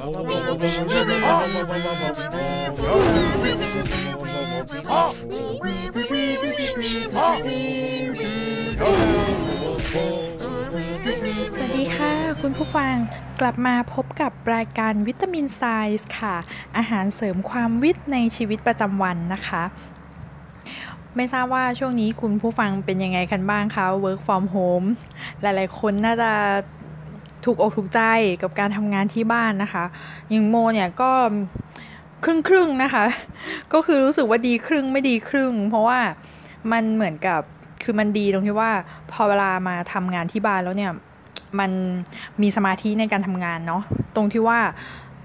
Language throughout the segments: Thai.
สวัสดีค่ะ คุณผู้ฟังกลับมาพบกับรายการวิตามินไซส์ค่ะ อาหารเสริมความวิตในชีวิตประจำวันนะคะ ไม่ทราบว่าช่วงนี้คุณผู้ฟังเป็นยังไงกันบ้างคะ work from home หลายๆคนน่าจะ ถูกอกถูกใจกับการทำงานที่บ้านนะคะอย่างโมเนี่ยก็ครึ่งครึ่งๆนะคะ ก็คือรู้สึกว่าดีครึ่งไม่ดีครึ่ง เพราะว่ามันเหมือนกับคือมันดีตรงที่ว่าพอเวลามาทำงานที่บ้านแล้วเนี่ยมันมีสมาธิในการทำงานเนาะตรงที่ว่า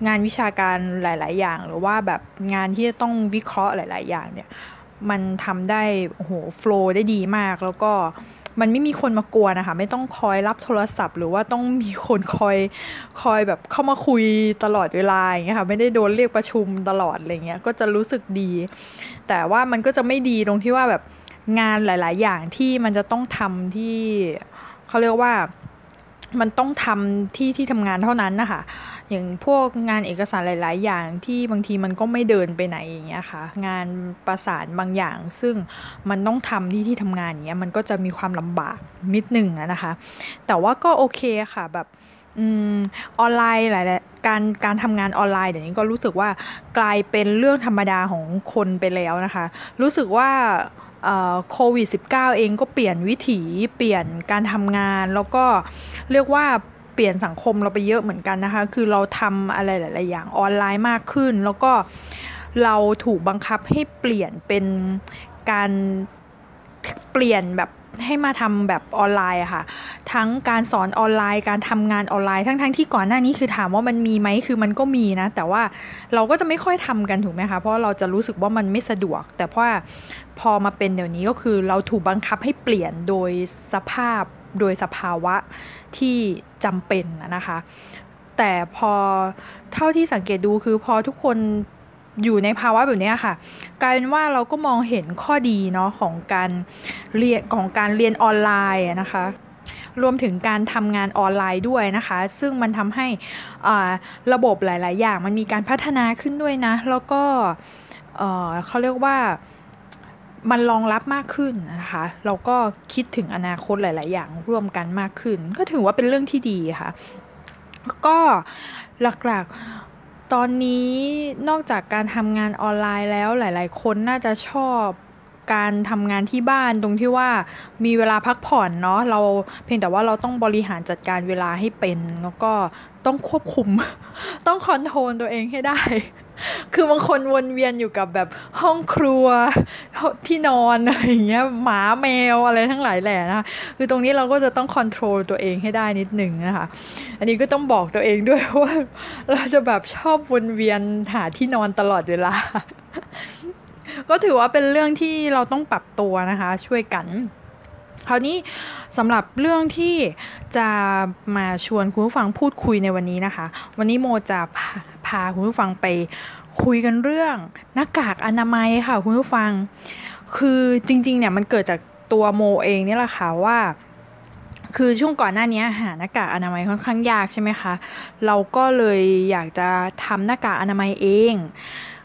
งานวิชาการหลาย ๆ อย่าง หรือว่าแบบงานที่จะต้องวิเคราะห์หลาย ๆ อย่างเนี่ยมันทำได้โอ้โหโฟล์ได้ดีมากแล้วก็ มันไม่มีคนมากวนนะคะ ไม่ต้องคอยรับโทรศัพท์ หรือว่าต้องมีคนคอยคอยแบบเข้ามาคุยตลอดเวลาอย่างเงี้ยค่ะไม่ได้โดนเรียกประชุมตลอดอะไรเงี้ยก็จะรู้สึกดี แต่ว่ามันก็จะไม่ดีตรงที่ว่าแบบงานหลาย ๆ อย่างที่มันจะต้องทำที่เขาเรียกว่า มันต้องทำที่ที่ทำงานเท่านั้นนะคะ อย่างพวกงานเอกสารหลาย ๆ อย่างที่บางทีมันก็ไม่เดินไปไหนอย่างเงี้ยค่ะ งานประสานบางอย่าง ซึ่งมันต้องทำที่ที่ทำงานอย่างเงี้ยมันก็จะมีความลำบากนิดหนึ่งนะคะ แต่ว่าก็โอเคค่ะแบบอออนไลน์หลายๆการการทำงานออนไลน์เดี๋ยวนี้ก็รู้สึกว่ากลายเป็นเรื่องธรรมดาของคนไปแล้วนะคะ รู้สึกว่า โควิด -19 เองก็เปลี่ยนวิถีเปลี่ยนการทำงาน แล้วก็เรียกว่าเปลี่ยนสังคมเราไปเยอะเหมือนกันนะคะ คือเราทำอะไรหลาย ๆ อย่างออนไลน์มากขึ้น แล้วก็เราถูกบังคับให้เปลี่ยนเป็นการ เปลี่ยนแบบให้มาทำแบบออนไลน์อะค่ะ ทั้งการสอนออนไลน์ การทำงานออนไลน์ ทั้งๆทที่ก่อนหน้านี้คือถามว่ามันมีไหมคือมันก็มีนะ แต่ว่าเราก็จะไม่ค่อยทำกันถูกไหมคะ เพราะเราจะรู้สึกว่ามันไม่สะดวก แต่เพราะว่าพอมาเป็นเดี๋ยวนี้ก็คือเราถูกบังคับให้เปลี่ยนโดยสภาพโดยสภาวะที่จำเป็นนะคะ แต่พอเท่าที่สังเกตดูคือพอทุกคน อยู่ในภาวะแบบนี้ค่ะ กลายเป็นว่าเราก็มองเห็นข้อดีเนาะของการเรียนของการเรียนออนไลน์นะคะรวมถึงการทำงานออนไลน์ด้วยนะคะ ซึ่งมันทำให้ระบบหลาย ๆ อย่างมันมีการพัฒนาขึ้นด้วยนะ แล้วก็เขาเรียกว่ามันรองรับมากขึ้นนะคะเราก็คิดถึงอนาคตหลาย ๆ อย่างร่วมกันมากขึ้น ก็ถือว่าเป็นเรื่องที่ดีค่ะ ก็หลัก ๆ ตอนนี้นอกจากการทำงานออนไลน์แล้วหลาย ๆ คนน่าจะชอบการทำงานที่บ้านตรงที่ว่ามีเวลาพักผ่อนเนาะเราเพียงแต่ว่าเราต้องบริหารจัดการเวลาให้เป็น แล้วก็ต้องควบคุม ต้องคอนโทรลตัวเองให้ได้ คือบางคนวนเวียนอยู่กับแบบห้องครัวที่นอนอะไรอย่างเงี้ยหมาแมวอะไรทั้งหลายแหล่นะคะคือตรงนี้เราก็จะต้องคอนโทรลตัวเองให้ได้นิดหนึ่งนะคะ อันนี้ก็ต้องบอกตัวเองด้วยว่าเราจะแบบชอบวนเวียนหาที่นอนตลอดเวลา ก็ถือว่าเป็นเรื่องที่เราต้องปรับตัวนะคะ ช่วยกัน คราวนี้สำหรับเรื่องที่จะมาชวนคุณผู้ฟังพูดคุยในวันนี้นะคะ วันนี้โมจะพาคุณผู้ฟังไปคุยกันเรื่องหน้ากากอนามัยค่ะคุณผู้ฟัง คือจริงๆเนี่ยมันเกิดจากตัวโมเองนี่แหละค่ะว่า คือช่วงก่อนหน้านี้หาหน้ากากอนามัยค่อนข้างยากใช่ไหมคะ เราก็เลยอยากจะทำหน้ากากอนามัยเอง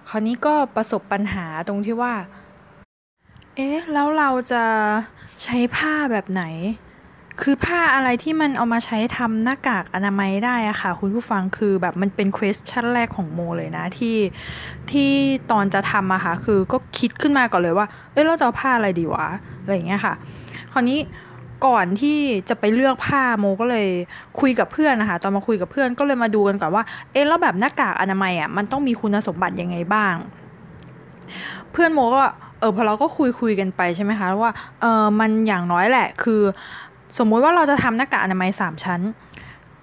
คราวนี้ก็ประสบปัญหาตรงที่ว่า เอ๊ะแล้วเราจะ ใช้ผ้าแบบไหน คือผ้าอะไรที่มันเอามาใช้ทำหน้ากากอนามัยได้อะค่ะ คุณผู้ฟังคือแบบมันเป็น question แรกของโมเลยนะที่ที่ตอนจะทำอะค่ะ คือก็คิดขึ้นมาก่อนเลยว่า เอ้ยเราจะเอาผ้าอะไรดีวะอะไรอย่างเงี้ยค่ะ คราวนี้ก่อนที่จะไปเลือกผ้าโมก็เลยคุยกับเพื่อนนะคะตอนมาคุยกับเพื่อนก็เลยมาดูกันก่อนว่า เอ๊ะแล้วแบบหน้ากากอนามัยอะมันต้องมีคุณสมบัติยังไงบ้าง เพื่อนโมก็ เออพอเราก็คุยคุยกันไปใช่ไหมคะว่าเออมันอย่างน้อยแหละ คือ สมมุติว่าเราจะทำหน้ากากอนามัยสามชั้น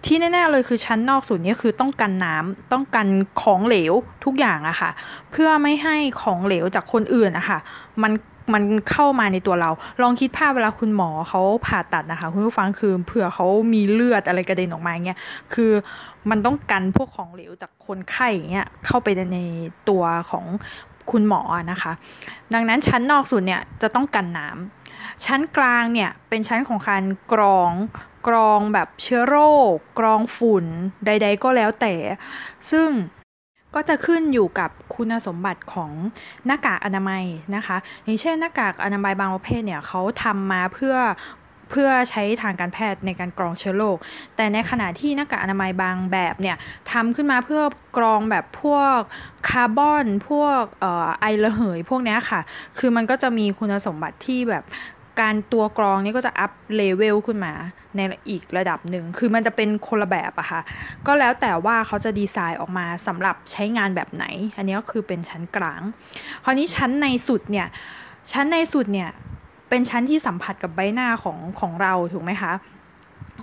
ที่แน่ๆเลยคือชั้นนอกสุดนี้คือต้องกันน้ำต้องกันของเหลวทุกอย่างอะค่ะ เพื่อไม่ให้ของเหลวจากคนอื่นอะค่ะมันมันเข้ามาในตัวเรา ลองคิดภาพเวลาคุณหมอเขาผ่าตัดนะคะ คุณผู้ฟังคือเผื่อเขามีเลือดอะไรกระเด็นออกมาเงี้ยคือมันต้องกันพวกของเหลวจากคนไข้เงี้ยเข้าไปในตัวของ คุณหมอนะคะ ดังนั้นชั้นนอกสุดเนี่ยจะต้องกันน้ำชั้นกลางเนี่ยเป็นชั้นของการกรองกรองแบบเชื้อโรค กรองฝุ่นใด ๆ ก็แล้วแต่ ซึ่งก็จะขึ้นอยู่กับคุณสมบัติของหน้ากากอนามัยนะคะ อย่างเช่นหน้ากากอนามัยบางประเภทเนี่ยเขาทำมาเพื่อ เพื่อใช้ทางการแพทย์ในการกรองเชื้อโรค แต่ในขณะที่หน้ากากอนามัยบางแบบเนี่ยทำขึ้นมาเพื่อกรองแบบพวกคาร์บอน พวกออไอระเหยพวกนี้ค่ะ คือมันก็จะมีคุณสมบัติที่แบบการตัวกรองนี้ก็จะอัพเลเวลขึ้นมาในอีกระดับหนึ่ง คือมันจะเป็นคนละแบบอะค่ะ ก็แล้วแต่ว่าเขาจะดีไซน์ออกมาสำหรับใช้งานแบบไหน อันนี้ก็คือเป็นชั้นกลาง คราวนี้ชั้นในสุดเนี่ย ชั้นในสุดเนี่ย เป็นชั้นที่สัมผัสกับใบหน้าของของเราถูกไหมคะ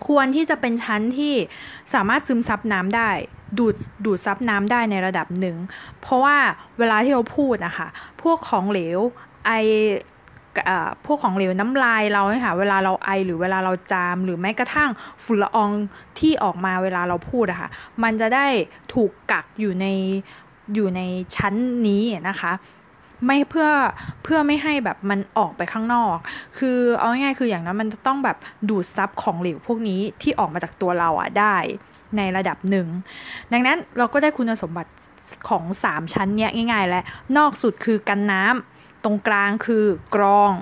ควรที่จะเป็นชั้นที่สามารถซึมซับน้ำได้ ดูดดูดซับน้ำได้ในระดับหนึ่ง เพราะว่าเวลาที่เราพูดนะคะพวกของเหลวไอพวกของเหลวน้ำลายเราเนี่ยค่ะเวลาเราไอหรือเวลาเราจาม หรือแม้กระทั่งฝุ่นละอองที่ออกมาเวลาเราพูดอะค่ะมันจะได้ถูกกักอยู่ในอยู่ในชั้นนี้นะคะ ไม่เพื่อเพื่อไม่ให้แบบมันออกไปข้างนอก คือเอาง่ายๆคืออย่างนั้นมันจะต้องแบบดูดซับของเหลวพวกนี้ที่ออกมาจากตัวเราอะได้ในระดับหนึ่ง ดังนั้นเราก็ได้คุณสมบัติของ 3 ชั้นเนี้ยง่าย ๆ และนอกสุดคือกันน้ำตรงกลางคือกรอง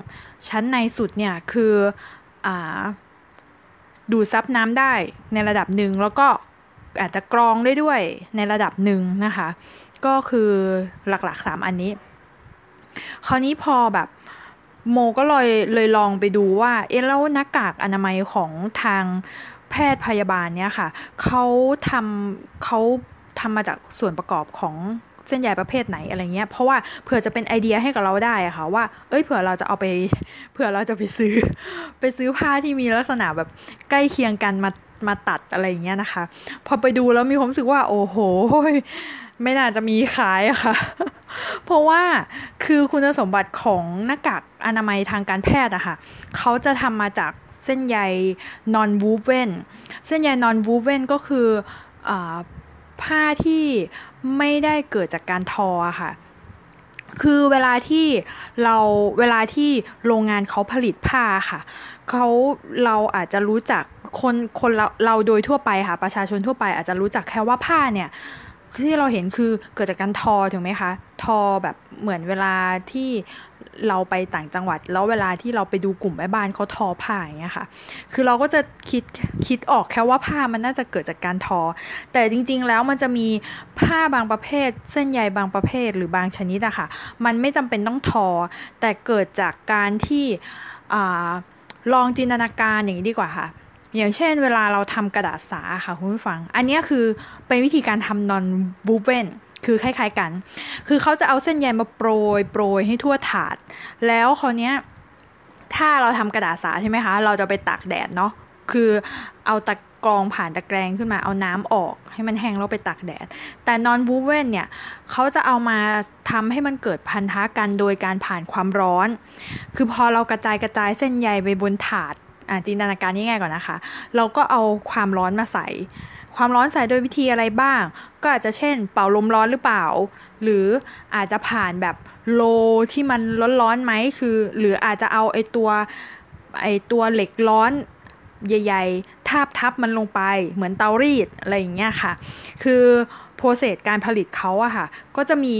ชั้นในสุดเนี่ยคืออ่าดูดซับน้ำได้ในระดับหนึ่งแล้วก็อาจจะกรองได้ด้วยในระดับหนึ่งนะคะ ก็คือหลักๆ 3 อันนี้ คราวนี้พอแบบโมก็เลยเลยลองไปดูว่า เอ๊ะแล้วหน้ากากอนามัยของทางแพทย์พยาบาลเนี่ยค่ะเขาทำเขาทำมาจากส่วนประกอบของเส้นใยประเภทไหนอะไรเงี้ย เพราะว่าเผื่อจะเป็นไอเดียให้กับเราได้ค่ะว่า เอ้ยเผื่อเราจะเอาไป เผื่อเราจะไปซื้อ ไปซื้อผ้าที่มีลักษณะแบบใกล้เคียงกันมามาตัดอะไรเงี้ยนะคะ พอไปดูแล้วมีความรู้สึกว่า โอ้โห ไม่น่าจะมีขายอะค่ะ เพราะว่าคือคุณสมบัติของหน้ากากอนามัยทางการแพทย์อะค่ะเขาจะทำมาจากเส้นใย non woven เส้นใย non woven ก็คืออผ้าที่ไม่ได้เกิดจากการทอค่ะ คือเวลาที่เราเวลาที่โรงงานเขาผลิตผ้าค่ะเขาเราอาจจะรู้จักคนคนเราเราโดยทั่วไปค่ะประชาชนทั่วไปอาจจะรู้จักแค่ว่าผ้าเนี่ย ที่เราเห็นคือเกิดจากการทอถูกไหมคะ ทอแบบเหมือนเวลาที่เราไปต่างจังหวัด แล้วเวลาที่เราไปดูกลุ่มแม่บ้านเขาทอผ้าอย่างเงี้ยค่ะ คือเราก็จะคิดคิดออกแค่ว่าผ้ามันน่าจะเกิดจากการทอ แต่จริง ๆ แล้วมันจะมีผ้าบางประเภท เส้นใยบางประเภทหรือบางชนิดอะค่ะ มันไม่จำเป็นต้องทอ แต่เกิดจากการที่ลองจินตนาการอย่างนี้ดีกว่าค่ะ อย่างเช่นเวลาเราทำกระดาษสาค่ะคุณผู้ฟัง อันนี้คือเป็นวิธีการทำนอนบูเวนคือคล้าย ๆกัน คือเขาจะเอาเส้นใยมาโปรยโปรยให้ทั่วถาด แล้วคราวนี้ถ้าเราทำกระดาษสาใช่ไหมคะ เราจะไปตากแดดเนาะ คือเอาตะกรองผ่านตะแกรงขึ้นมาเอาน้ำออกให้มันแห้งแล้วไปตากแดด แต่นอนบูเวนเนี่ยเขาจะเอามาทำให้มันเกิดพันธะกันโดยการผ่านความร้อน คือพอเรากระจายกระจายเส้นใยไปบนถาด จินตนาการง่ายๆก่อนนะคะ เราก็เอาความร้อนมาใส่ ความร้อนใส่โดยวิธีอะไรบ้าง ก็อาจจะเช่น เป่าลมร้อนหรือเปล่า หรืออาจจะผ่านแบบโลที่มันร้อนๆไหมคือ หรืออาจจะเอาไอตัวไอตัวเหล็กร้อนใหญ่ๆ ทาบทับมันลงไปเหมือนเตารีดอะไรอย่างเงี้ยค่ะ คือโปรเซสการผลิตเขาอะค่ะ ก็จะมี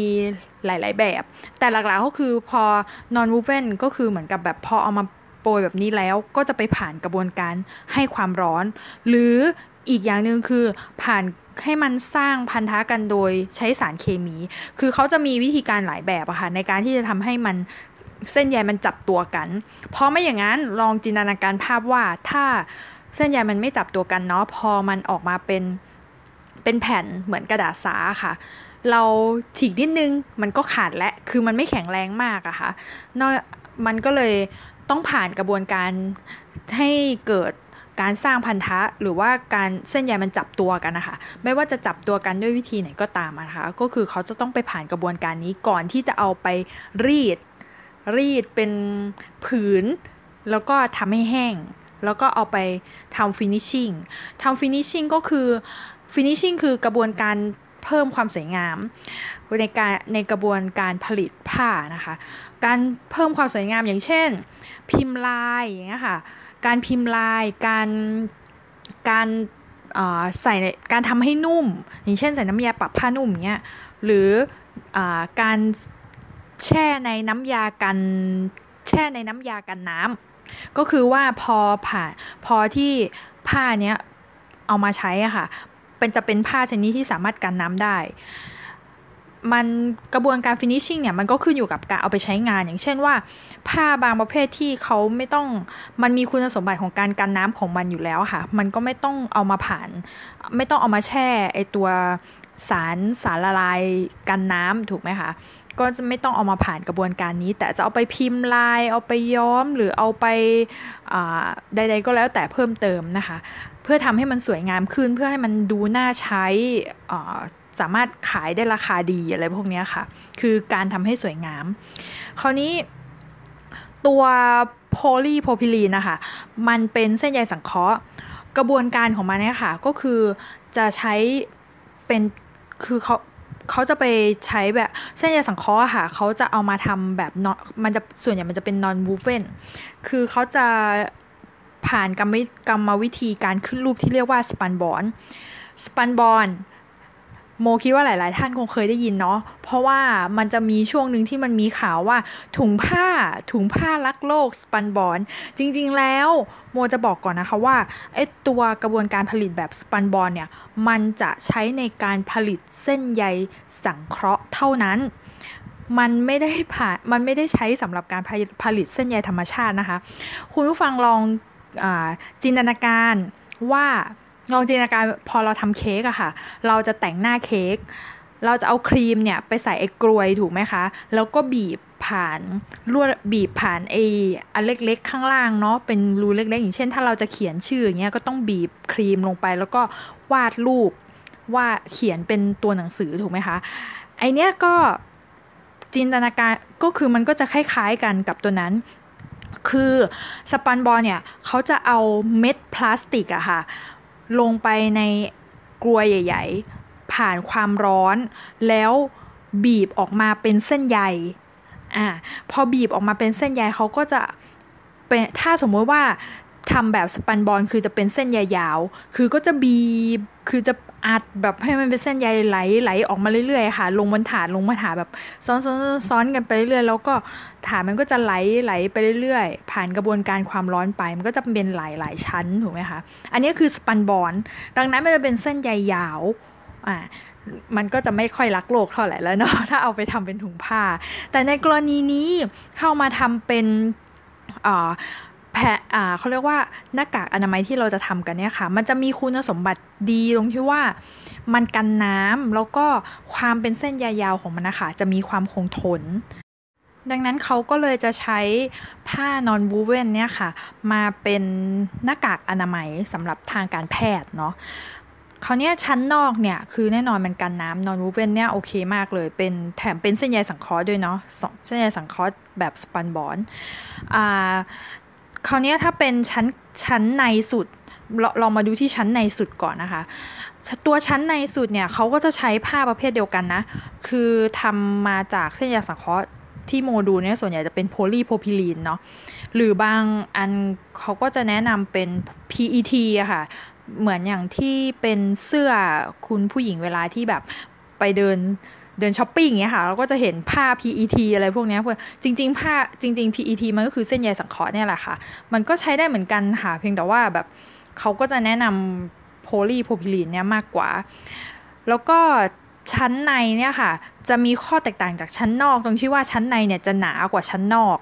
หลายๆแบบ แต่หลักๆก็คือพอ non woven ก็คือเหมือนกับแบบพอเอามา โปรยแบบนี้แล้วก็จะไปผ่านกระบวนการให้ความร้อน หรืออีกอย่างหนึ่งคือผ่านให้มันสร้างพันธะกันโดยใช้สารเคมี คือเขาจะมีวิธีการหลายแบบอะค่ะในการที่จะทำให้มันเส้นใยมันจับตัวกัน เพราะไม่อย่างนั้นลองจินตนาการภาพว่าถ้าเส้นใยมันไม่จับตัวกันเนาะพอมันออกมาเป็นเป็นแผ่นเหมือนกระดาษสาค่ะ เราฉีกนิดนึงมันก็ขาดและ คือมันไม่แข็งแรงมากอะค่ะนอกมันก็เลย ต้องผ่านกระบวนการให้เกิดการสร้างพันธะหรือว่าการเส้นใยมันจับตัวกันนะคะ ไม่ว่าจะจับตัวกันด้วยวิธีไหนก็ตามนะคะก็คือเขาจะต้องไปผ่านกระบวนการนี้ก่อนที่จะเอาไปรีด รีดเป็นผืน แล้วก็ทำให้แห้ง แล้วก็เอาไปทำ finishing ทำ finishing ก็คือฟินิชชิ่งคือกระบวนการเพิ่มความสวยงาม ในการในกระบวนการผลิตผ้านะคะ การเพิ่มความสวยงามอย่างเช่น พิมพ์ลายอย่างเงี้ยค่ะ การพิมพ์ลายการการใส่การทำให้นุ่ม อย่างเช่น ใส่น้ำยาปรับผ้านุ่มเงี้ยหรืออการแช่ในน้ำยากันแช่ในน้ำยากันน้ำก็คือว่าพอผ่าพอที่ผ้าเนี้ยเอามาใช้อะค่ะเป็นจะเป็นผ้าชนิดที่สามารถกันน้ำได้ มันกระบวนการฟินิชชิ่งเนี่ยมันก็ขึ้นอยู่กับการเอาไปใช้งาน อย่างเช่นว่า ผ้าบางประเภทที่เขาไม่ต้องมันมีคุณสมบัติของการกันน้ำของมันอยู่แล้วค่ะ มันก็ไม่ต้องเอามาผ่าน ไม่ต้องเอามาแช่ไอตัวสารสารละลายกันน้ำถูกไหมคะก็จะไม่ต้องเอามาผ่านกระบวนการนี้ แต่จะเอาไปพิมพ์ลาย เอาไปย้อมหรือเอาไปใด ๆ ก็แล้วแต่เพิ่มเติมนะคะ เพื่อทำให้มันสวยงามขึ้นเพื่อให้มันดูน่าใช้ สามารถขายได้ราคาดีอะไรพวกนี้ค่ะ คือการทำให้สวยงาม คราวนี้ตัวโพลีโพพิลีนนะคะ มันเป็นเส้นใยสังเคราะห์ กระบวนการของมันเนี่ยค่ะ ก็คือจะใช้เป็นคือเขาเขาจะไปใช้แบบเส้นใยสังเคราะห์ค่ะ เขาจะเอามาทำแบบนมันจะส่วนใหญ่มันจะเป็น non woven คือเขาจะผ่านกรรมกรรมวิธีการขึ้นรูปที่เรียกว่าสปันบอนสปันบอน โมคิดว่าหลาย ๆ ท่านคงเคยได้ยินเนาะเพราะว่ามันจะมีช่วงหนึ่งที่มันมีข่าวว่าถุงผ้าถุงผ้ารักโลกสปันบอนจริง ๆ แล้วโมจะบอกก่อนนะคะว่าไอ้ตัวกระบวนการผลิตแบบสปันบอนเนี่ยมันจะใช้ในการผลิตเส้นใยสังเคราะห์เท่านั้นมันไม่ได้ผ่าน มันไม่ได้ใช้สำหรับการผลิตเส้นใยธรรมชาตินะคะ คุณผู้ฟังลองอจินตนาการว่า ลองจินตนาการพอเราทำเค้กอะค่ะ เราจะแต่งหน้าเค้กเราจะเอาครีมเนี่ยไปใส่ไอ้กลวยถูกไหมคะ แล้วก็บีบผ่านลวดบีบผ่านไอ้อันเล็กๆ ข้างล่างเนาะเป็นรูเล็กๆ อย่างเช่น ถ้าเราจะเขียนชื่ออย่างเงี้ยก็ต้องบีบครีมลงไป แล้วก็วาดรูปว่าเขียนเป็นตัวหนังสือถูกไหมคะ ไอเนี้ยก็จินตนาการก็คือมันก็จะคล้ายๆกันกับตัวนั้น คือสปันบอลเนี่ยเขาจะเอาเม็ดพลาสติกอะค่ะ ลงไปในกลวยใหญ่ ๆ ผ่านความร้อน แล้วบีบออกมาเป็นเส้นใยอ่าพอบีบออกมาเป็นเส้นใยเขาก็จะเป็นถ้าสมมติว่าทำแบบสปันบอลคือจะเป็นเส้นใยยาวคือก็จะบีบ คือจะ อัดแบบให้มันเป็นเส้นใยไหลไหลออกมาเรื่อยๆค่ะ ลงบนถาดลงมาถาดแบบซ้อนซ้อนซ้อนกันไปเรื่อยๆแล้วก็ถาดมันก็จะไหลไหลไปเรื่อยๆ ผ่านกระบวนการความร้อนไป มันก็จะเป็นหลายๆชั้นถูกไหมคะอันนี้คือสปันบอลดังนั้นมันจะเป็นเส้นใยยาวอ่ามันก็จะไม่ค่อยรักโลกเท่าไหร่แล้วเนาะถ้าเอาไปทำเป็นถุงผ้า แต่ในกรณีนี้เข้ามาทำเป็นอ่า แพอ่าเขาเรียกว่าหน้ากากอนามัยที่เราจะทำกันเนี่ยค่ะ มันจะมีคุณสมบัติดีตรงที่ว่ามันกันน้ำแล้วก็ความเป็นเส้นยาวๆของมันนะคะจะมีความคงทน ดังนั้นเขาก็เลยจะใช้ผ้านอนวูเวนเนี่ยค่ะ มาเป็นหน้ากากอนามัยสำหรับทางการแพทย์เนาะเขาเนี้ยชั้นนอกเนี่ยคือแน่นอนมันกันน้ำนอนวูเวนเนี่ยโอเคมากเลย เป็นแถมเป็นเส้นใยสังเคราะห์ด้วยเนาะเส้นใยสังเคราะห์แบบสปันบอนอ่า คราวนี้ถ้าเป็นชั้นชั้นในสุดเราเรามาดูที่ชั้นในสุดก่อนนะคะ ตัวชั้นในสุดเนี่ยเขาก็จะใช้ผ้าประเภทเดียวกันนะ คือทำมาจากเส้นใยสังเคราะห์ที่โมดูลเนี่ยส่วนใหญ่จะเป็นโพลีโพพิลีนเนาะหรือบางอันเขาก็จะแนะนำเป็น PET อะค่ะ เหมือนอย่างที่เป็นเสื้อคุณผู้หญิงเวลาที่แบบไปเดิน เดินช้อปปิ้งเงี้ยค่ะเราก็จะเห็นผ้า PET อะไรพวกนี้เพื่อจริง ๆ ผ้าจริง ๆ PET มันก็คือเส้นใยสังเคราะห์เนี่ยแหละค่ะ มันก็ใช้ได้เหมือนกันค่ะ เพียงแต่ว่าแบบเขาก็จะแนะนำโพลีโพพิลีนเนี่ยมากกว่า แล้วก็ชั้นในเนี่ยค่ะ จะมีข้อแตกต่างจากชั้นนอก ตรงที่ว่าชั้นในเนี่ยจะหนากว่าชั้นนอก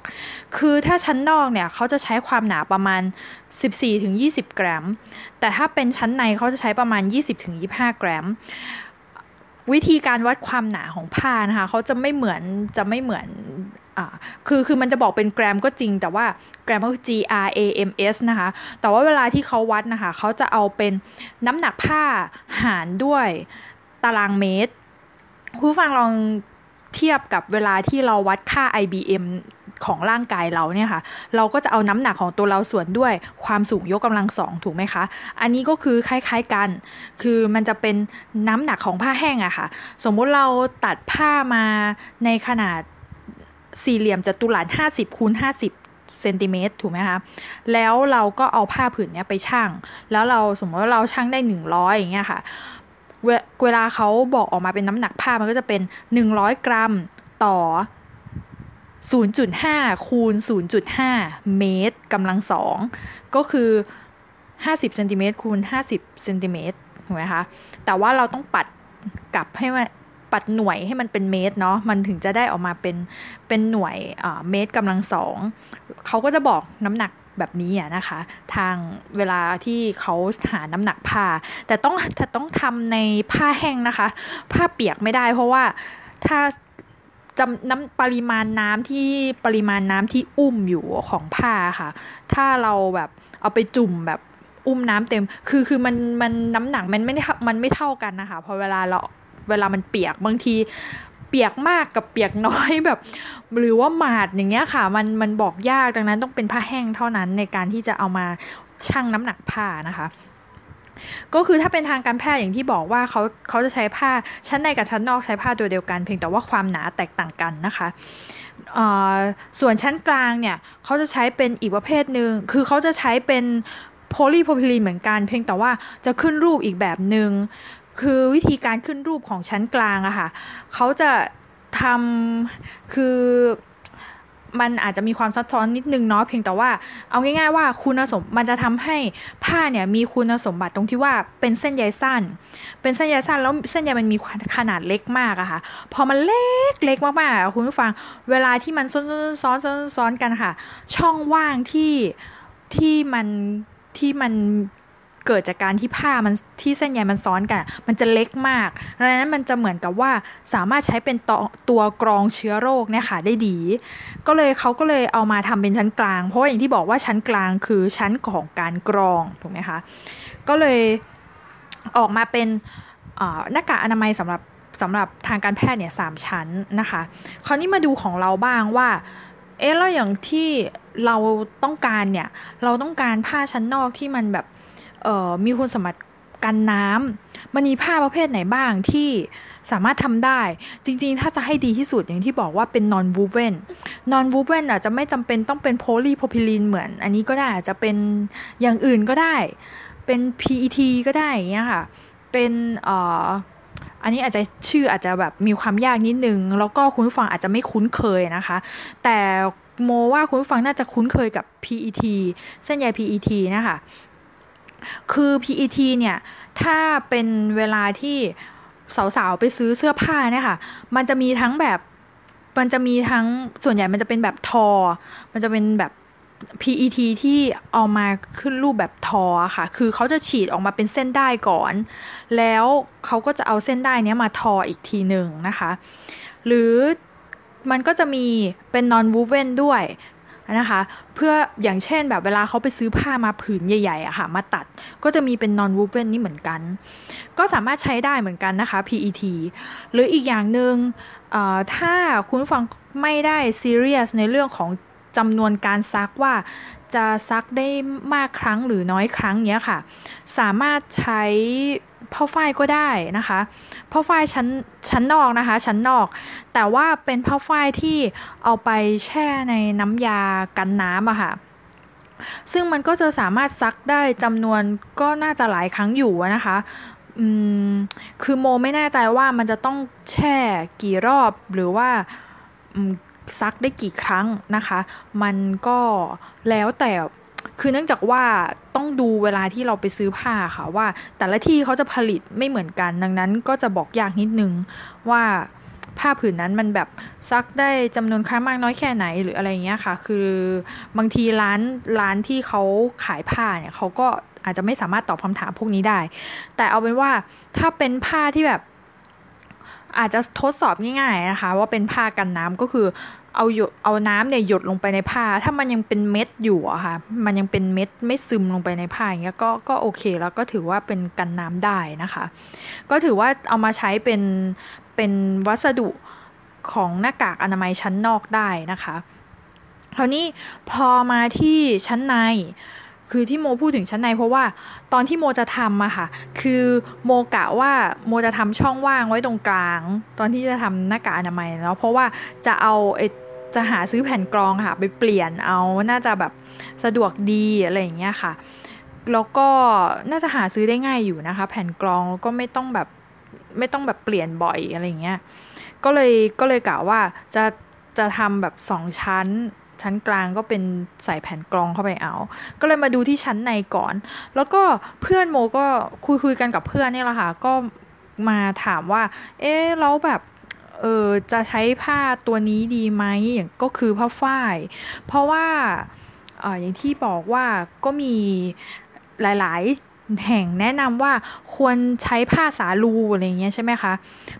คือถ้าชั้นนอกเนี่ยเขาจะใช้ความหนาประมาณ 14-20 กรัม แต่ถ้าเป็นชั้นในเขาจะใช้ประมาณ 20-25 กรัม วิธีการวัดความหนาของผ้านะคะเขาจะไม่เหมือนจะไม่เหมือนอ่าคือคือมันจะบอกเป็นแกรมก็จริง แต่ว่าแกรมก็คือ G R A M S นะคะ แต่ว่าเวลาที่เขาวัดนะคะเขาจะเอาเป็นน้ำหนักผ้าหารด้วยตารางเมตร ผู้ฟังลองเทียบกับเวลาที่เราวัดค่า IBM ของร่างกายเราเนี่ยค่ะ เราก็จะเอาน้ำหนักของตัวเราส่วนด้วยความสูงยกกำลังสองถูกไหมคะ อันนี้ก็คือคล้ายๆกัน คือมันจะเป็นน้ำหนักของผ้าแห้งอะค่ะ สมมุติเราตัดผ้ามาในขนาดสี่เหลี่ยมจัตุรัส50คูณ50เซนติเมตรถูกไหมคะ แล้วเราก็เอาผ้าผืนนี้ไปชั่งแล้วเราสมมติว่าเราชั่งได้ 100 อย่างเงี้ยค่ะ เวลาเขาบอกออกมาเป็นน้ำหนักผ้ามันก็จะเป็น 100 กรัมต่อ 0.5 คูณ 0.5 เมตรกำลังสองก็คือ 50เซนติเมตรคูณ 50เซนติเมตรถูกไหมคะ แต่ว่าเราต้องปัดกลับให้มันปัดหน่วยให้มันเป็นเมตรเนาะ มันถึงจะได้ออกมาเป็นเป็นหน่วยเมตรกำลังสอง เขาก็จะบอกน้ำหนักแบบนี้อะนะคะ ทางเวลาที่เขาหาน้ำหนักผ้า แต่ต้องแต่ต้องทำในผ้าแห้งนะคะ ผ้าเปียกไม่ได้เพราะว่าถ้า จำน้ำปริมาณน้ำที่ปริมาณน้ำที่อุ้มอยู่ของผ้าค่ะ ถ้าเราแบบเอาไปจุ่มแบบอุ้มน้ำเต็ม คือคือมันมันน้ำหนักมันไม่ได้มันไม่เท่ากันนะคะพอเวลาเราเวลามันเปียกบางที เปียกมากกับเปียกน้อยแบบ หรือว่าหมาดอย่างเงี้ยค่ะ มันมันบอกยากดังนั้นต้องเป็นผ้าแห้งเท่านั้นในการที่จะเอามาชั่งน้ำหนักผ้านะคะ ก็คือถ้าเป็นทางการแพทย์อย่างที่บอกว่าเขาเขาจะใช้ผ้าชั้นในกับชั้นนอกใช้ผ้าตัวเดียวกันเพียงแต่ว่าความหนาแตกต่างกันนะคะส่วนชั้นกลางเนี่ยเขาจะใช้เป็นอีกประเภทหนึ่งคือเขาจะใช้เป็นโพลีโพรพิลีนเหมือนกัน เพียงแต่ว่าจะขึ้นรูปอีกแบบหนึง่งคือวิธีการขึ้นรูปของชั้นกลางอะค่ะเขาจะทำคือ มันอาจจะมีความซับซ้อนนิดนึงเนาะเพียงแต่ว่าเอาง่ายๆว่าคุณสมมันจะทำให้ผ้าเนี่ยมีคุณสมบัติตรงที่ว่าเป็นเส้นใยสั้น เป็นเส้นใยสั้นแล้วเส้นใยมันมีขนาดเล็กมากอะค่ะ พอมันเล็กเล็กมากๆคุณผู้ฟังเวลาที่มันซ้อนซ้อนซ้อนซ้อนกันค่ะ ช่องว่างที่ที่มันที่มัน เกิดจากการที่ผ้ามันที่เส้นใยมันซ้อนกัน มันจะเล็กมากดังนั้นมันจะเหมือนกับว่าสามารถใช้เป็นตตัวกรองเชื้อโรคเนี่ยค่ะได้ดี ก็เลยเขาก็เลยเอามาทำเป็นชั้นกลาง เพราะว่าอย่างที่บอกว่าชั้นกลางคือชั้นของการกรองถูกไหมคะก็เลยออกมาเป็นหน้ากากอนามัยสำหรับสำหรับทางการแพทย์เนี่ยสามชั้นนะคะ คราวนี้มาดูของเราบ้างว่า เอ๊ะแล้วอย่างที่เราต้องการเนี่ย เราต้องการผ้าชั้นนอกที่มันแบบ มีคุณสมบัติกันน้ำมันมีผ้าประเภทไหนบ้างที่สามารถทำได้ จริงๆ ถ้าจะให้ดีที่สุดอย่างที่บอกว่าเป็น non woven non woven อาจจะไม่จำเป็นต้องเป็น polypropylene เหมือน อันนี้ก็ได้อาจจะเป็นอย่างอื่นก็ได้ เป็น PET ก็ได้อย่างเงี้ยค่ะ เป็นเอ่ออันนี้อาจจะชื่ออาจจะแบบมีความยากนิดนึง แล้วก็คุณผู้ฟังอาจจะไม่คุ้นเคยนะคะ แต่โมว่าคุณผู้ฟังน่าจะคุ้นเคยกับ PET เส้นใย PET นะคะ คือ PET เนี่ย ถ้าเป็นเวลาที่สาวๆ ไปซื้อเสื้อผ้าเนี่ยค่ะ มันจะมีทั้งแบบ มันจะมีทั้งส่วนใหญ่มันจะเป็นแบบทอ มันจะเป็นแบบ PET ที่เอามาขึ้นรูปแบบทอค่ะ คือเขาจะฉีดออกมาเป็นเส้นได้ก่อน แล้วเขาก็จะเอาเส้นได้นี้มาทออีกทีหนึ่งนะคะ หรือมันก็จะมีเป็น non woven ด้วย นะคะ เพื่ออย่างเช่นแบบเวลาเขาไปซื้อผ้ามาผืนใหญ่ๆอะค่ะมาตัดก็จะมีเป็น non woven นี่เหมือนกัน ก็สามารถใช้ได้เหมือนกันนะคะ PET หรืออีกอย่างหนึง่งถ้าคุณฟังไม่ได้ serious ในเรื่องของจำนวนการซักว่าจะซักได้มากครั้งหรือน้อยครั้งเนี้ยค่ะ สามารถใช้ ผ้าฝ้ายก็ได้นะคะผ้าฝ้ายชั้นชั้นนอกนะคะ ชั้นนอก แต่ว่าเป็นผ้าฝ้ายที่เอาไปแช่ในน้ำยากันน้ำอะค่ะซึ่งมันก็จะสามารถซักได้จำนวนก็น่าจะหลายครั้งอยู่นะคะอืมคือโมไม่แน่ใจว่ามันจะต้องแช่กี่รอบหรือว่าซักได้กี่ครั้งนะคะ มันก็แล้วแต่ คือเนื่องจากว่าต้องดูเวลาที่เราไปซื้อผ้าค่ะว่า แต่ละที่เขาจะผลิตไม่เหมือนกัน ดังนั้นก็จะบอกยากนิดนึงว่าผ้าผืนนั้นมันแบบซักได้จำนวนครั้งมากน้อยแค่ไหนหรืออะไรเงี้ยค่ะ คือบางทีร้านร้านที่เขาขายผ้าเนี่ยเขาก็อาจจะไม่สามารถตอบคำถามพวกนี้ได้ แต่เอาเป็นว่าถ้าเป็นผ้าที่แบบ อาจจะทดสอบง่ายๆนะคะ ว่าเป็นผ้ากันน้ำก็คือเอาหยดเอาน้ำเนี่ยหยดลงไปในผ้า ถ้ามันยังเป็นเม็ดอยู่อะค่ะ มันยังเป็นเม็ดไม่ซึมลงไปในผ้าอย่างเงี้ยก็ก็โอเคแล้วก็ถือว่าเป็นกันน้ำได้นะคะ ก็ถือว่าเอามาใช้เป็นเป็นวัสดุของหน้ากากอนามัยชั้นนอกได้นะคะคราวนี้พอมาที่ชั้นใน คือที่โมพูดถึงชั้นในเพราะว่าตอนที่โมจะทำอะค่ะ คือโมกะว่าโมจะทำช่องว่างไว้ตรงกลาง ตอนที่จะทำหน้ากากอนามัยเนาะเพราะว่าจะเอาไอจะหาซื้อแผ่นกรองค่ะ ไปเปลี่ยนเอาน่าจะแบบสะดวกดีอะไรอย่างเงี้ยค่ะ แล้วก็น่าจะหาซื้อได้ง่ายอยู่นะคะ แผ่นกรองก็ไม่ต้องแบบไม่ต้องแบบเปลี่ยนบ่อยอะไรอย่างเงี้ยก็เลยก็เลยกะว่าจะจะทำแบบสองชั้น ชั้นกลางก็เป็นใส่แผ่นกรองเข้าไปเอา ก็เลยมาดูที่ชั้นในก่อน แล้วก็เพื่อนโมก็คุยคุยกันกับเพื่อนนี่แหละค่ะ ก็มาถามว่า เอ๊ะแล้วแบบเออจะใช้ผ้าตัวนี้ดีไหมอย่างก็คือผ้าฝ้าย เพราะว่าออย่างที่บอกว่าก็มีหลาย ๆ แห่งแนะนำว่าควรใช้ผ้าสาลูอะไรเงี้ยใช่ไหมคะ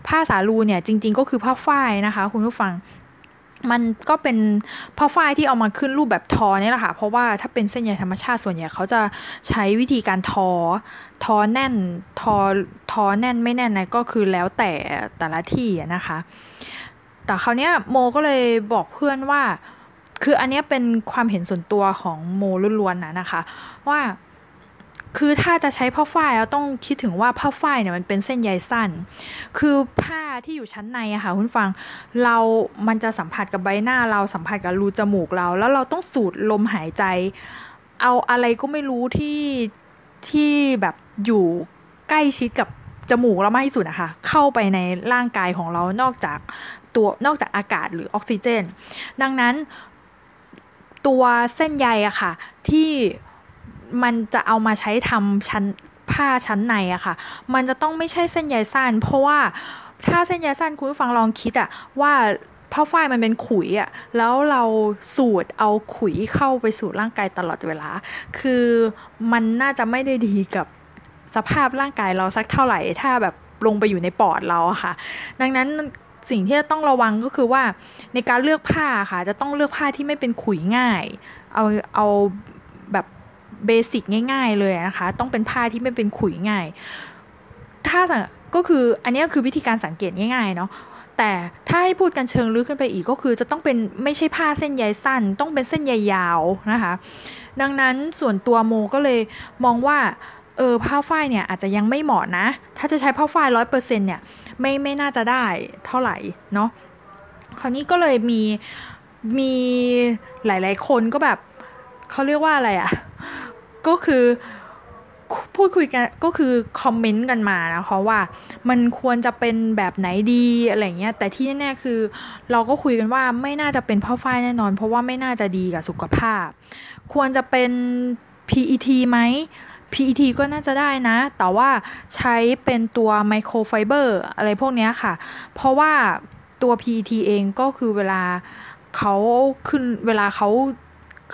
ผ้าสาลูเนี่ยจริง ๆ ก็คือผ้าฝ้ายนะคะ คุณผู้ฟัง มันก็เป็นผ้าฝ้ายที่เอามาขึ้นรูปแบบทอเนี่ยแหละค่ะ เพราะว่าถ้าเป็นเส้นใยธรรมชาติส่วนใหญ่เขาจะใช้วิธีการทอ ทอแน่น ทอ ทอแน่นไม่แน่นนะก็คือแล้วแต่แต่ละที่นะคะ แต่คราวนี้โมก็เลยบอกเพื่อนว่า คืออันนี้เป็นความเห็นส่วนตัวของโมล้วนๆนะนะคะ ว่า คือถ้าจะใช้ผ้าฝ้ายเราต้องคิดถึงว่าผ้าฝ้ายเนี่ยมันเป็นเส้นใยสั้น คือผ้าที่อยู่ชั้นในอะค่ะคุณฟังเรา มันจะสัมผัสกับใบหน้าเราสัมผัสกับรูจมูกเรา แล้วเราต้องสูดลมหายใจ เอาอะไรก็ไม่รู้ที่ที่แบบอยู่ใกล้ชิดกับจมูกเรามากที่สุดอะค่ะเข้าไปในร่างกายของเรานอกจากตัวนอกจากอากาศหรือออกซิเจน ดังนั้นตัวเส้นใยอะค่ะที่ มันจะเอามาใช้ทำชั้นผ้าชั้นในอะค่ะ มันจะต้องไม่ใช่เส้นใยสั้น เพราะว่าถ้าเส้นใยสั้นคุณผู้ฟังลองคิดอะว่าผ้าฝ้ายมันเป็นขุยอะแล้วเราสูดเอาขุยเข้าไปสู่ร่างกายตลอดเวลา คือมันน่าจะไม่ได้ดีกับสภาพร่างกายเราสักเท่าไหร่ ถ้าแบบลงไปอยู่ในปอดเราค่ะ ดังนั้นสิ่งที่จะต้องระวังก็คือว่าในการเลือกผ้าค่ะ จะต้องเลือกผ้าที่ไม่เป็นขุยง่าย เอาเอาแบบ เบสิกง่ายๆเลยนะคะ ต้องเป็นผ้าที่ไม่เป็นขุยง่าย ถ้าก็คืออันนี้คือวิธีการสังเกตง่ายๆเนาะแต่ถ้าให้พูดกันเชิงลึกขึ้นไปอีกก็คือจะต้องเป็นไม่ใช่ผ้าเส้นใยสั้น ต้องเป็นเส้นใยยาวนะคะ ดังนั้นส่วนตัวโมก็เลยมองว่าเออผ้าฝ้ายเนี่ยอาจจะยังไม่เหมาะนะ ถ้าจะใช้ผ้าฝ้ายร้อยเปอร์เซ็นต์เนี่ยไม่ไม่น่าจะได้เท่าไหร่เนาะคราวนี้ก็เลยมีมีหลาย ๆ คนก็แบบเขาเรียกว่าอะไรอะ่ะ ก็คือพูดคุยกันก็คือคอมเมนต์กันมานะคะว่ามันควรจะเป็นแบบไหนดีอะไรเงี้ยแต่ที่แน่ๆคือ เราก็คุยกันว่าไม่น่าจะเป็นผ้าฝ้ายแน่นอน เพราะว่าไม่น่าจะดีกับสุขภาพ ควรจะเป็น PET ไหม PET ก็น่าจะได้นะ แต่ว่าใช้เป็นตัวไมโครไฟเบอร์อะไรพวกนี้ค่ะ เพราะว่าตัว PET เองก็คือเวลาเขาขึ้นเวลาเขา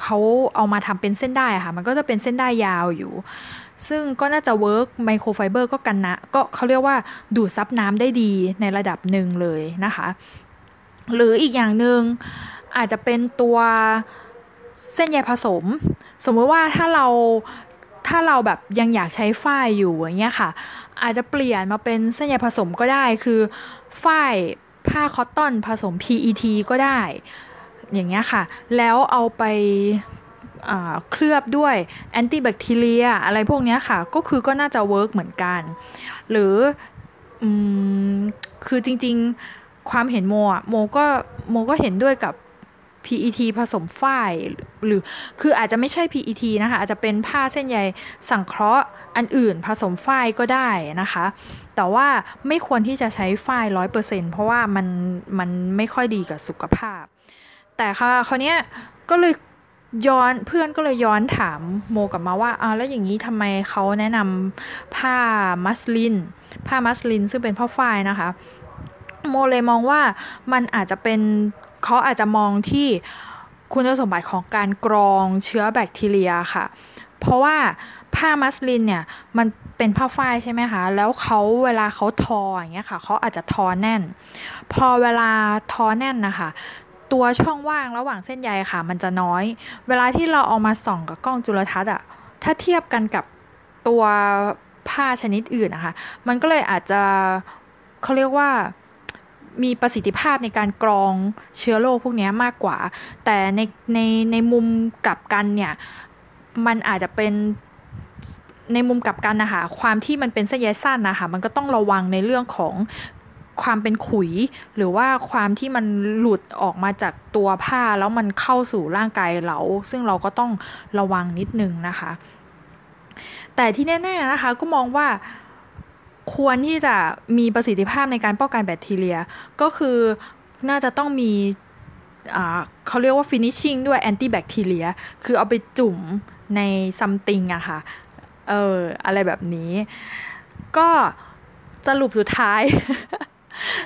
เขาเอามาทำเป็นเส้นได้ค่ะ มันก็จะเป็นเส้นได้ยาวอยู่ ซึ่งก็น่าจะ work microfiber ก็กันนะก็เขาเรียกว่าดูดซับน้ำได้ดีในระดับหนึ่งเลยนะคะ หรืออีกอย่างหนึ่งอาจจะเป็นตัวเส้นใยผสม สมมติว่าถ้าเราถ้าเราแบบยังอยากใช้ฝ้ายอยู่อย่างเงี้ยค่ะ อาจจะเปลี่ยนมาเป็นเส้นใยผสมก็ได้คือฝ้ายผ้า cotton ผสม PET ก็ได้ อย่างเงี้ยค่ะ แล้วเอาไปเคลือบด้วย antibacteria อะไรพวกนี้ค่ะ ก็คือก็น่าจะ work เหมือนกัน หรืออคือจริงๆความเห็นโมอะโมก็โมก็เห็นด้วยกับ PET ผสมฝ้ายหรือคืออาจจะไม่ใช่ PET นะคะ อาจจะเป็นผ้าเส้นใยสังเคราะห์อันอื่นผสมฝ้ายก็ได้นะคะ แต่ว่าไม่ควรที่จะใช้ฝ้ายร้อยเปอร์เซ็นเพราะว่ามันมันไม่ค่อยดีกับสุขภาพ แต่ค่ะคราวนี้ยก็เลยย้อนเพื่อนก็เลยย้อนถามโมกลับมาว่าอ่าแล้วอย่างนี้ทำไมเขาแนะนำผ้ามัสลิน ผ้ามัสลินซึ่งเป็นผ้าฝ้ายนะคะ โมเลยมองว่ามันอาจจะเป็นเขาอาจจะมองที่คุณสมบัติของการกรองเชื้อแบคทีเรียค่ะ เพราะว่าผ้ามัสลินเนี่ยมันเป็นผ้าฝ้ายใช่ไหมคะแล้วเขาเวลาเขาทออย่างเงี้ยค่ะเขาอาจจะทอแน่น พอเวลาทอแน่นนะคะ ตัวช่องว่างระหว่างเส้นใยค่ะ มันจะน้อย เวลาที่เราเอามาส่องกับกล้องจุลทรรศน์อะถ้าเทียบกันกับตัวผ้าชนิดอื่นนะคะ มันก็เลยอาจจะเขาเรียกว่ามีประสิทธิภาพในการกรองเชื้อโรคพวกนี้มากกว่า แต่ในในในมุมกลับกันเนี่ย มันอาจจะเป็นในมุมกลับกันนะคะ ความที่มันเป็นเส้นใยสั้นนะคะ มันก็ต้องระวังในเรื่องของ ความเป็นขุย หรือว่าความที่มันหลุดออกมาจากตัวผ้าแล้วมันเข้าสู่ร่างกายเรา ซึ่งเราก็ต้องระวังนิดนึงนะคะ แต่ที่แน่ๆนะคะก็มองว่าควรที่จะมีประสิทธิภาพในการป้องกันแบคทีเรีย ก็คือน่าจะต้องมีเขาเรียกว่า finishing ด้วย anti bacteria คือเอาไปจุ่มใน something อะค่ะ เออ อะไรแบบนี้ ก็สรุปสุดท้าย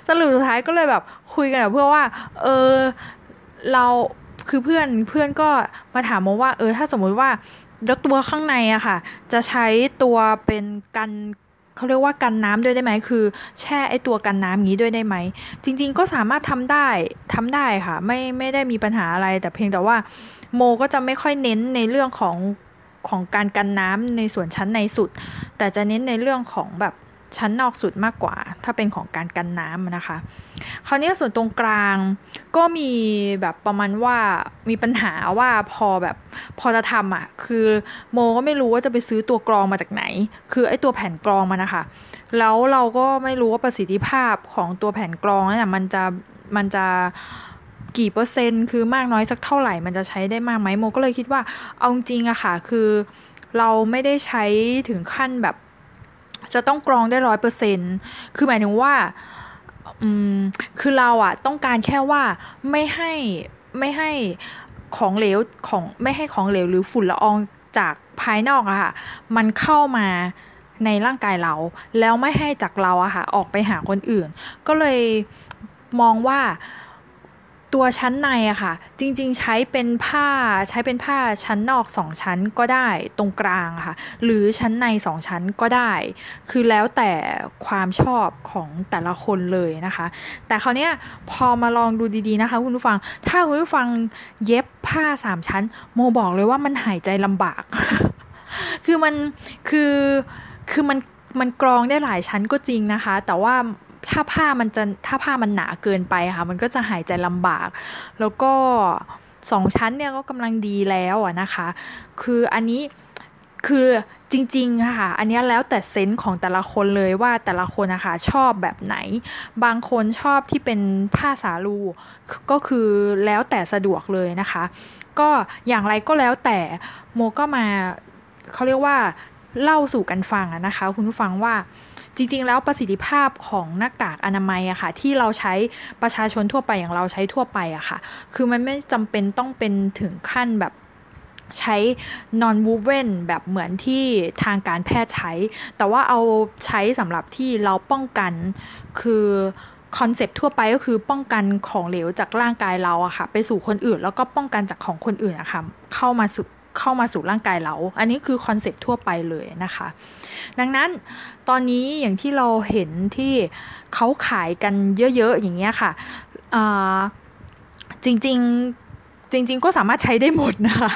สรุปสุดท้ายก็เลยแบบคุยกันกับเพื่อว่า เออเราคือเพื่อนเพื่อนก็มาถามมาว่า เออ ถ้าสมมุติว่าแล้วตัวข้างในอะค่ะ จะใช้ตัวเป็นกันเขาเรียกว่ากันน้ำด้วยได้ไหมคือ แช่ไอตัวกันน้ำงี้ด้วยได้ไหม จริง ๆ ก็สามารถทำได้ทำได้ค่ะ ไม่ไม่ได้มีปัญหาอะไร แต่เพียงแต่ว่าโมก็จะไม่ค่อยเน้นในเรื่องของของการกันน้ำในส่วนชั้นในสุด แต่จะเน้นในเรื่องของแบบ ชั้นนอกสุดมากกว่า ถ้าเป็นของการกันน้ำนะคะ คราวนี้ส่วนตรงกลางก็มีแบบประมาณว่ามีปัญหาว่าพอแบบพอจะทำอะคือโมก็ไม่รู้ว่าจะไปซื้อตัวกรองมาจากไหน คือไอ้ตัวแผ่นกรองมันะคะ แล้วเราก็ไม่รู้ว่าประสิทธิภาพของตัวแผ่นกรองนั้นมันจะมันจะกี่เปอร์เซ็นต์คือมากน้อยสักเท่าไหร่มันจะใช้ได้มากไหมโมก็เลยคิดว่าเอาจริงอะค่ะคือเราไม่ได้ใช้ถึงขั้นแบบ จะต้องกรองได้ร้อยเปอร์เซ็นคือหมายถึงว่า อืม คือเราอะต้องการแค่ว่าไม่ให้ไม่ให้ของเหลวของไม่ให้ของเหลวหรือฝุ่นละอองจากภายนอกอะค่ะ มันเข้ามาในร่างกายเรา แล้วไม่ให้จากเราอะค่ะ ออกไปหาคนอื่น ก็เลยมองว่า ตัวชั้นในอะค่ะ จริงๆ ใช้เป็นผ้าใช้เป็นผ้าชั้นนอกสองชั้นก็ได้ตรงกลางค่ะ หรือชั้นในสองชั้นก็ได้ คือแล้วแต่ความชอบของแต่ละคนเลยนะคะ แต่คราวนี้พอมาลองดูดีๆนะคะ คุณผู้ฟัง ถ้าคุณผู้ฟังเย็บผ้าสามชั้น โมบอกเลยว่ามันหายใจลำบาก คือมันคือคือมันมันกรองได้หลายชั้นก็จริงนะคะ แต่ว่า ถ้าผ้ามันจะถ้าผ้ามันหนาเกินไปค่ะ มันก็จะหายใจลำบาก แล้วก็สองชั้นเนี่ยก็กำลังดีแล้วอะนะคะ คืออันนี้คือจริงๆ ค่ะ อันนี้แล้วแต่เซนส์ของแต่ละคนเลยว่าแต่ละคนนะคะชอบแบบไหน บางคนชอบที่เป็นผ้าสาลูก็คือแล้วแต่สะดวกเลยนะคะ ก็อย่างไรก็แล้วแต่โมก็มาเขาเรียกว่าเล่าสู่กันฟังนะคะ คุณผู้ฟังว่า จริง ๆ แล้วประสิทธิภาพของหน้ากากอนามัยอะค่ะที่เราใช้ประชาชนทั่วไปอย่างเราใช้ทั่วไปอะค่ะ คือมันไม่จำเป็นต้องเป็นถึงขั้นแบบใช้ non woven แบบเหมือนที่ทางการแพทย์ใช้ แต่ว่าเอาใช้สำหรับที่เราป้องกันคือ concept ทั่วไปก็คือป้องกันของเหลวจากร่างกายเราอะค่ะ ไปสู่คนอื่นแล้วก็ป้องกันจากของคนอื่นอะค่ะเข้ามาสู่เข้ามาสู่ร่างกายเรา อันนี้คือ concept ทั่วไปเลยนะคะ ดังนั้นตอนนี้อย่างที่เราเห็นที่เขาขายกันเยอะๆอย่างเงี้ยค่ะจริงๆจริง ๆ ก็สามารถใช้ได้หมดนะคะ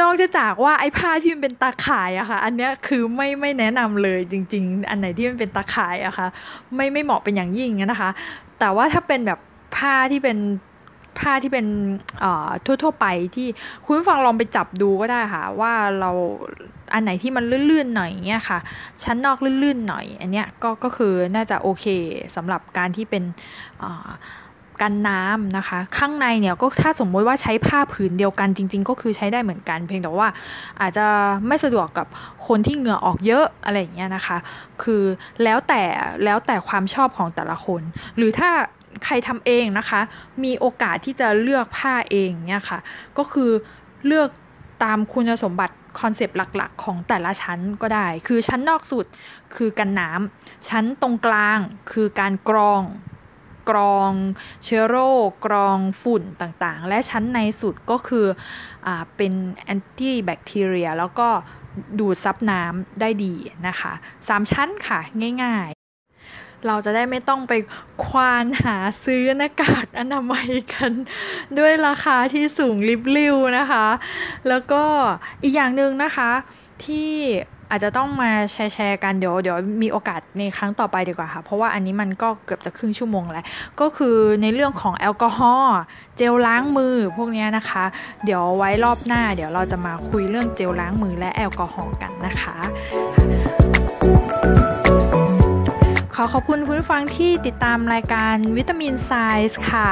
นอกจากว่าไอ้ผ้าที่มันเป็นตาข่ายอะค่ะ อันเนี้ยคือไม่ไม่แนะนำเลยจริง ๆ อันไหนที่มันเป็นตาข่ายอะค่ะไม่ไม่เหมาะเป็นอย่างยิ่งนะคะ แต่ว่าถ้าเป็นแบบผ้าที่เป็น ผ้าที่เป็นทั่วๆไปที่คุณฟังลองไปจับดูก็ได้ค่ะ ว่าเราอันไหนที่มันลื่นๆหน่อยเงี้ยค่ะ ชั้นนอกลื่นๆหน่อย อันเนี้ยก็ก็คือน่าจะโอเคสำหรับการที่เป็นกันน้ำนะคะ ข้างในเนี่ยก็ถ้าสมมติว่าใช้ผ้าผืนเดียวกันจริง ๆ ก็คือใช้ได้เหมือนกัน เพียงแต่ว่าอาจจะไม่สะดวกกับคนที่เหงื่อออกเยอะอะไรอย่างเงี้ยนะคะ คือแล้วแต่แล้วแต่ความชอบของแต่ละคน หรือถ้า ใครทำเองนะคะ มีโอกาสที่จะเลือกผ้าเองเนี่ยค่ะ ก็คือเลือกตามคุณสมบัติคอนเซปต์หลักๆ ของแต่ละชั้นก็ได้ คือชั้นนอกสุดคือกันน้ำ ชั้นตรงกลางคือการกรอง กรองเชื้อโรค กรองฝุ่นต่างๆ และชั้นในสุดก็คืออเป็นแอนตี้แบคทีเรียแล้วก็ดูดซับน้ำได้ดีนะคะ 3 ชั้นค่ะง่าย เราจะได้ไม่ต้องไปควานหาซื้อหน้ากากอนามัยกัน ด้วยราคาที่สูงริบลิ่วนะคะ แล้วก็อีกอย่างหนึ่งนะคะที่อาจจะต้องมาแชร์แชร์กันเดี๋ยวเดี๋ยวมีโอกาสในครั้งต่อไปดีกว่าค่ะ เพราะว่าอันนี้มันก็เกือบจะครึ่งชั่วโมงแล้ว ก็คือในเรื่องของแอลกอฮอล์เจลล้างมือพวกนี้นะคะ เดี๋ยวไว้รอบหน้า เดี๋ยวเราจะมาคุยเรื่องเจลล้างมือและแอลกอฮอล์กันนะคะ ขอขอบคุณคุณผู้ฟังที่ติดตามรายการวิตามินไซส์ค่ะ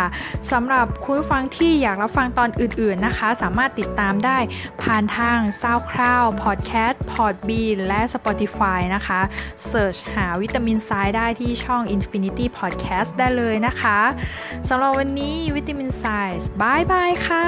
สำหรับคุณผู้ฟังที่อยากรับฟังตอนอื่นๆนะคะ สามารถติดตามได้ผ่านทาง SoundCloud Podcast Podbean และ Spotify นะคะsearch หา Vitamin Sci ได้ที่ช่อง Infinity Podcast ได้เลยนะคะสำหรับวันนี้ Vitamin Sci bye bye ค่ะ